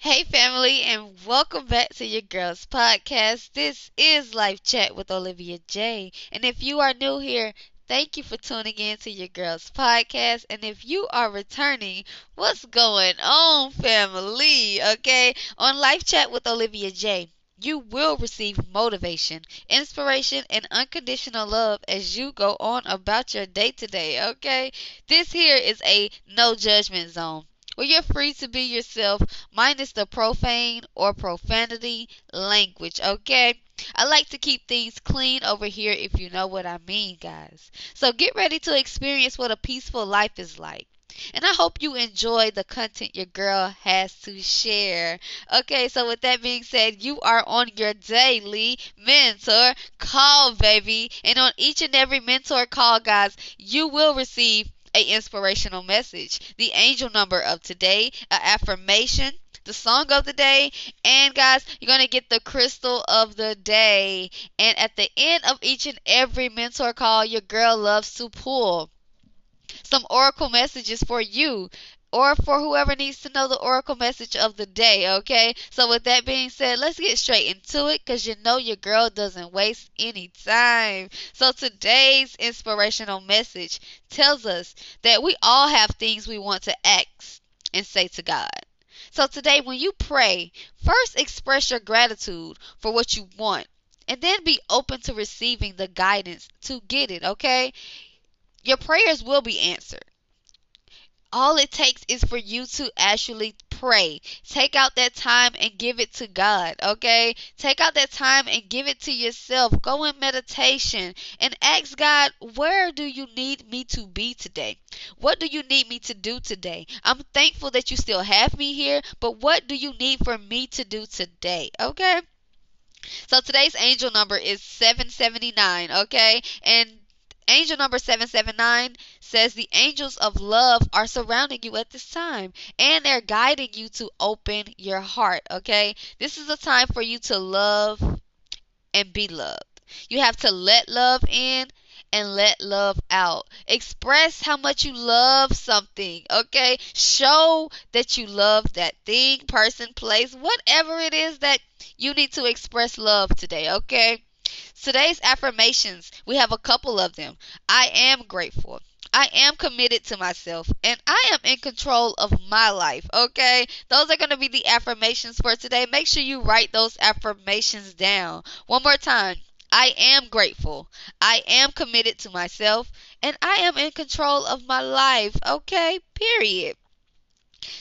Hey, family, and welcome back to your girls podcast. This is Life Chat with Olivia J. And if you are new here, thank you for tuning in to your girls podcast. And if you are returning, what's going on, family? Okay, on Life Chat with Olivia J. You will receive motivation, inspiration, and unconditional love as you go on about your day today, okay? This here is a no judgment zone where you're free to be yourself, minus the profane or profanity language, okay? I like to keep things clean over here if you know what I mean, guys. So get ready to experience what a peaceful life is like. And I hope you enjoy the content your girl has to share. Okay, so with that being said, you are on your daily mentor call, baby. And on each and every mentor call, guys, you will receive a inspirational message, the angel number of today, an affirmation, the song of the day, and guys, you're going to get the crystal of the day. And at the end of each and every mentor call, your girl loves to pull some oracle messages for you or for whoever needs to know the oracle message of the day, okay? So, with that being said, let's get straight into it because you know your girl doesn't waste any time. So, today's inspirational message tells us that we all have things we want to ask and say to God. So, today, when you pray, first express your gratitude for what you want and then be open to receiving the guidance to get it, okay? Your prayers will be answered all it takes is for you to actually pray. Take out that time and give it to God, okay? Take out that time and give it to yourself. Go in meditation and ask God, where do you need me to be today? What do you need me to do today? I'm thankful that you still have me here, but what do you need for me to do today, okay? So today's angel number is 779, okay? And Angel number 779 says the angels of love are surrounding you at this time and they're guiding you to open your heart, okay? This is a time for you to love and be loved. You have to let love in and let love out. Express how much you love something, okay? Show that you love that thing, person, place, whatever it is that you need to express love today, okay? Today's affirmations, we have a couple of them. I am grateful. I am committed to myself and I am in control of my life. Okay? Those are going to be the affirmations for today. Make sure you write those affirmations down. One more time. I am grateful. I am committed to myself and I am in control of my life. Okay? Period.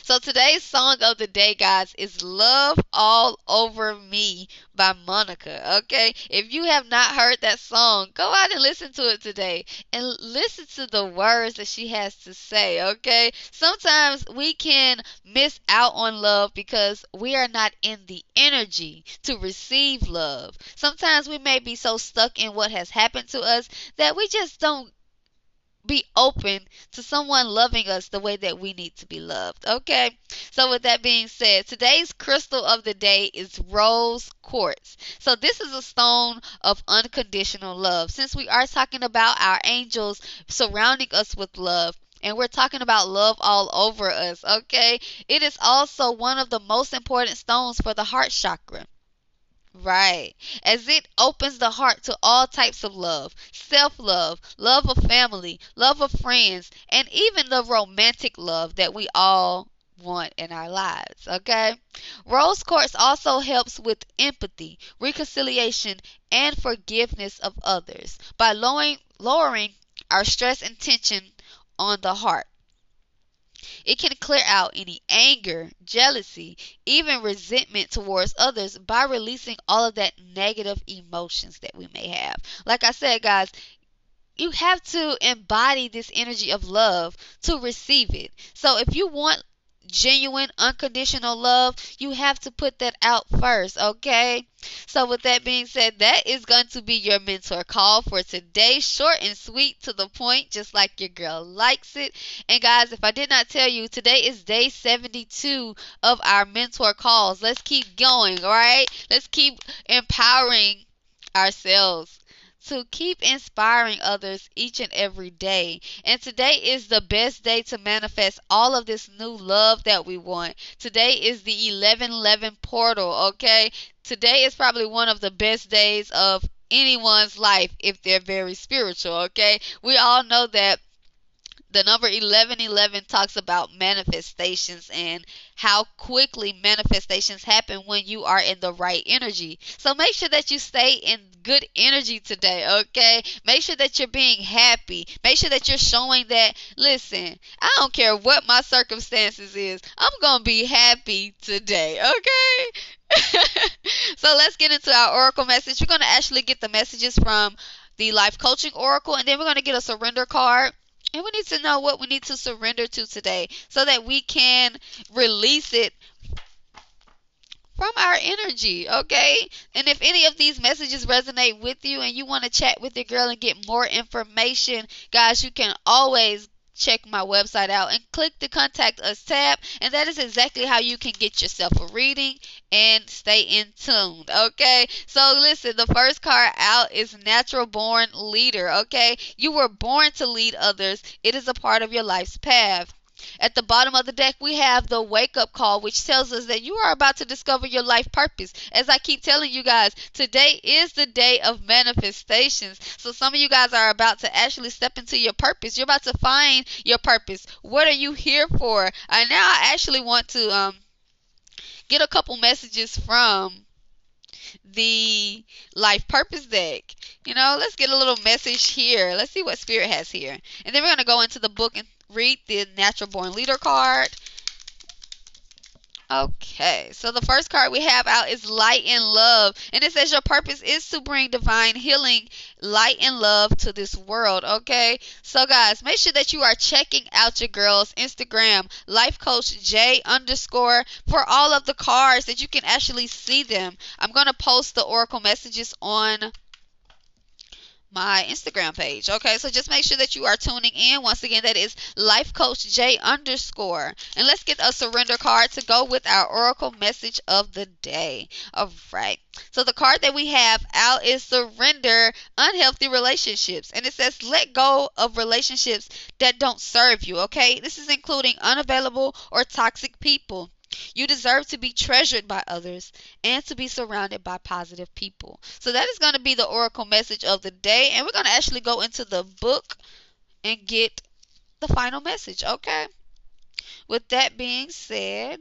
So today's song of the day, guys, is Love All Over Me by Monica. Okay? If you have not heard that song, go out and listen to it today and listen to the words that she has to say. Okay? Sometimes we can miss out on love because we are not in the energy to receive love. Sometimes we may be so stuck in what has happened to us that we just don't be open to someone loving us the way that we need to be loved. Okay? So, with that being said, today's crystal of the day is rose quartz. So, this is a stone of unconditional love. Since we are talking about our angels surrounding us with love, and we're talking about love all over us, okay? It is also one of the most important stones for the heart chakra. Right. As it opens the heart to all types of love self love, love of family, love of friends, and even the romantic love that we all want in our lives. Okay? Rose quartz also helps with empathy, reconciliation, and forgiveness of others by lowering, lowering our stress and tension on the heart. It can clear out any anger, jealousy, even resentment towards others by releasing all of that negative emotions that we may have. Like I said, guys, you have to embody this energy of love to receive it. So if you want genuine, unconditional love, you have to put that out first, okay? So, with that being said, that is going to be your mentor call for today. Short and sweet to the point, just like your girl likes it. And, guys, if I did not tell you, today is day 72 of our mentor calls. Let's keep going, all right? Let's keep empowering ourselves to keep inspiring others each and every day. And today is the best day to manifest all of this new love that we want. Today is the 1111 portal, okay? Today is probably one of the best days of anyone's life if they're very spiritual, okay? We all know that the number 1111 talks about manifestations and how quickly manifestations happen when you are in the right energy. So make sure that you stay in good energy today, okay? Make sure that you're being happy. Make sure that you're showing that, listen, I don't care what my circumstances is. I'm going to be happy today, okay? so let's get into our oracle message. We're going to actually get the messages from the life coaching oracle and then we're going to get a surrender card and we need to know what we need to surrender to today so that we can release it from our energy, okay? And if any of these messages resonate with you and you want to chat with your girl and get more information, guys, you can always check my website out and click the contact us tab and that is exactly how you can get yourself a reading and stay in tuned okay? So listen the first card out is natural born leader okay? You were born to lead others. It is a part of your life's path at the bottom of the deck, we have the wake up call, which tells us that you are about to discover your life purpose. As I keep telling you guys, today is the day of manifestations. So some of you guys are about to actually step into your purpose. You're about to find your purpose. What are you here for? And now I actually want to um, get a couple messages from the life purpose deck. You know, let's get a little message here. Let's see what spirit has here. And then we're going to go into the book and read the natural born leader card. Okay, so the first card we have out is light and love. And it says your purpose is to bring divine healing, light and love to this world. Okay, so guys, make sure that you are checking out your girl's Instagram, life coach J underscore, for all of the cards that you can actually see them. I'm going to post the oracle messages on my Instagram page. Okay, so just make sure that you are tuning in. Once again, that is Life Coach J underscore. And let's get a surrender card to go with our Oracle message of the day. All right. So the card that we have out is surrender unhealthy relationships. And it says let go of relationships that don't serve you. Okay, this is including unavailable or toxic people. You deserve to be treasured by others and to be surrounded by positive people. So that is going to be the oracle message of the day. And we're going to actually go into the book and get the final message, okay? With that being said,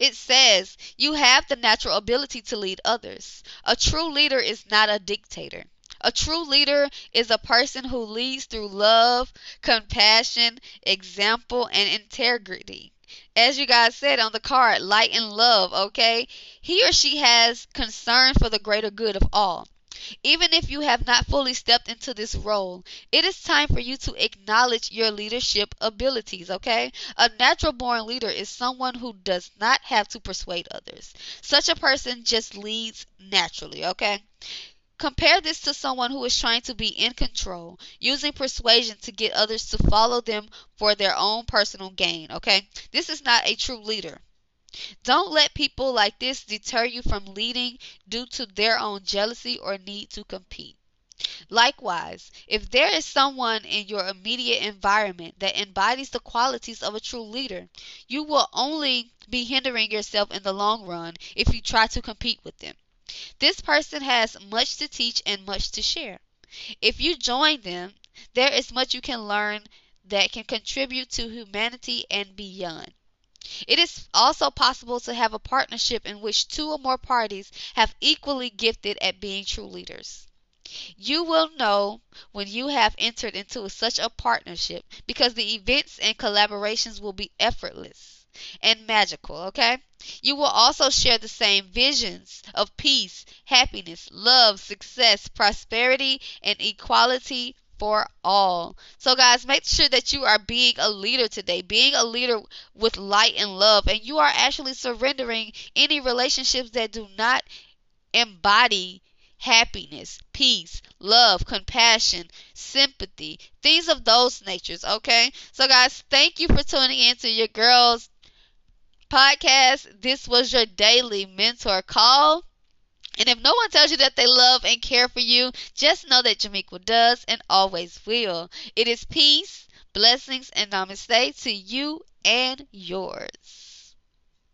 it says, You have the natural ability to lead others. A true leader is not a dictator. A true leader is a person who leads through love, compassion, example, and integrity as you guys said on the card, light and love, okay? He or she has concern for the greater good of all. Even if you have not fully stepped into this role, it is time for you to acknowledge your leadership abilities, okay? A natural born leader is someone who does not have to persuade others. Such a person just leads naturally, okay? Compare this to someone who is trying to be in control, using persuasion to get others to follow them for their own personal gain, okay? This is not a true leader. Don't let people like this deter you from leading due to their own jealousy or need to compete. Likewise, if there is someone in your immediate environment that embodies the qualities of a true leader, you will only be hindering yourself in the long run if you try to compete with them. This person has much to teach and much to share. If you join them, there is much you can learn that can contribute to humanity and beyond. It is also possible to have a partnership in which two or more parties have equally gifted at being true leaders. You will know when you have entered into such a partnership because the events and collaborations will be effortless and magical, okay? You will also share the same visions of peace, happiness, love, success, prosperity, and equality for all. So, guys, make sure that you are being a leader today, being a leader with light and love, and you are actually surrendering any relationships that do not embody happiness, peace, love, compassion, sympathy, things of those natures, okay? So, guys, thank you for tuning in to your girls podcast. This was your daily mentor call. And if no one tells you that they love and care for you, just know that Jamiqua does and always will. It is peace, blessings, and namaste to you and yours.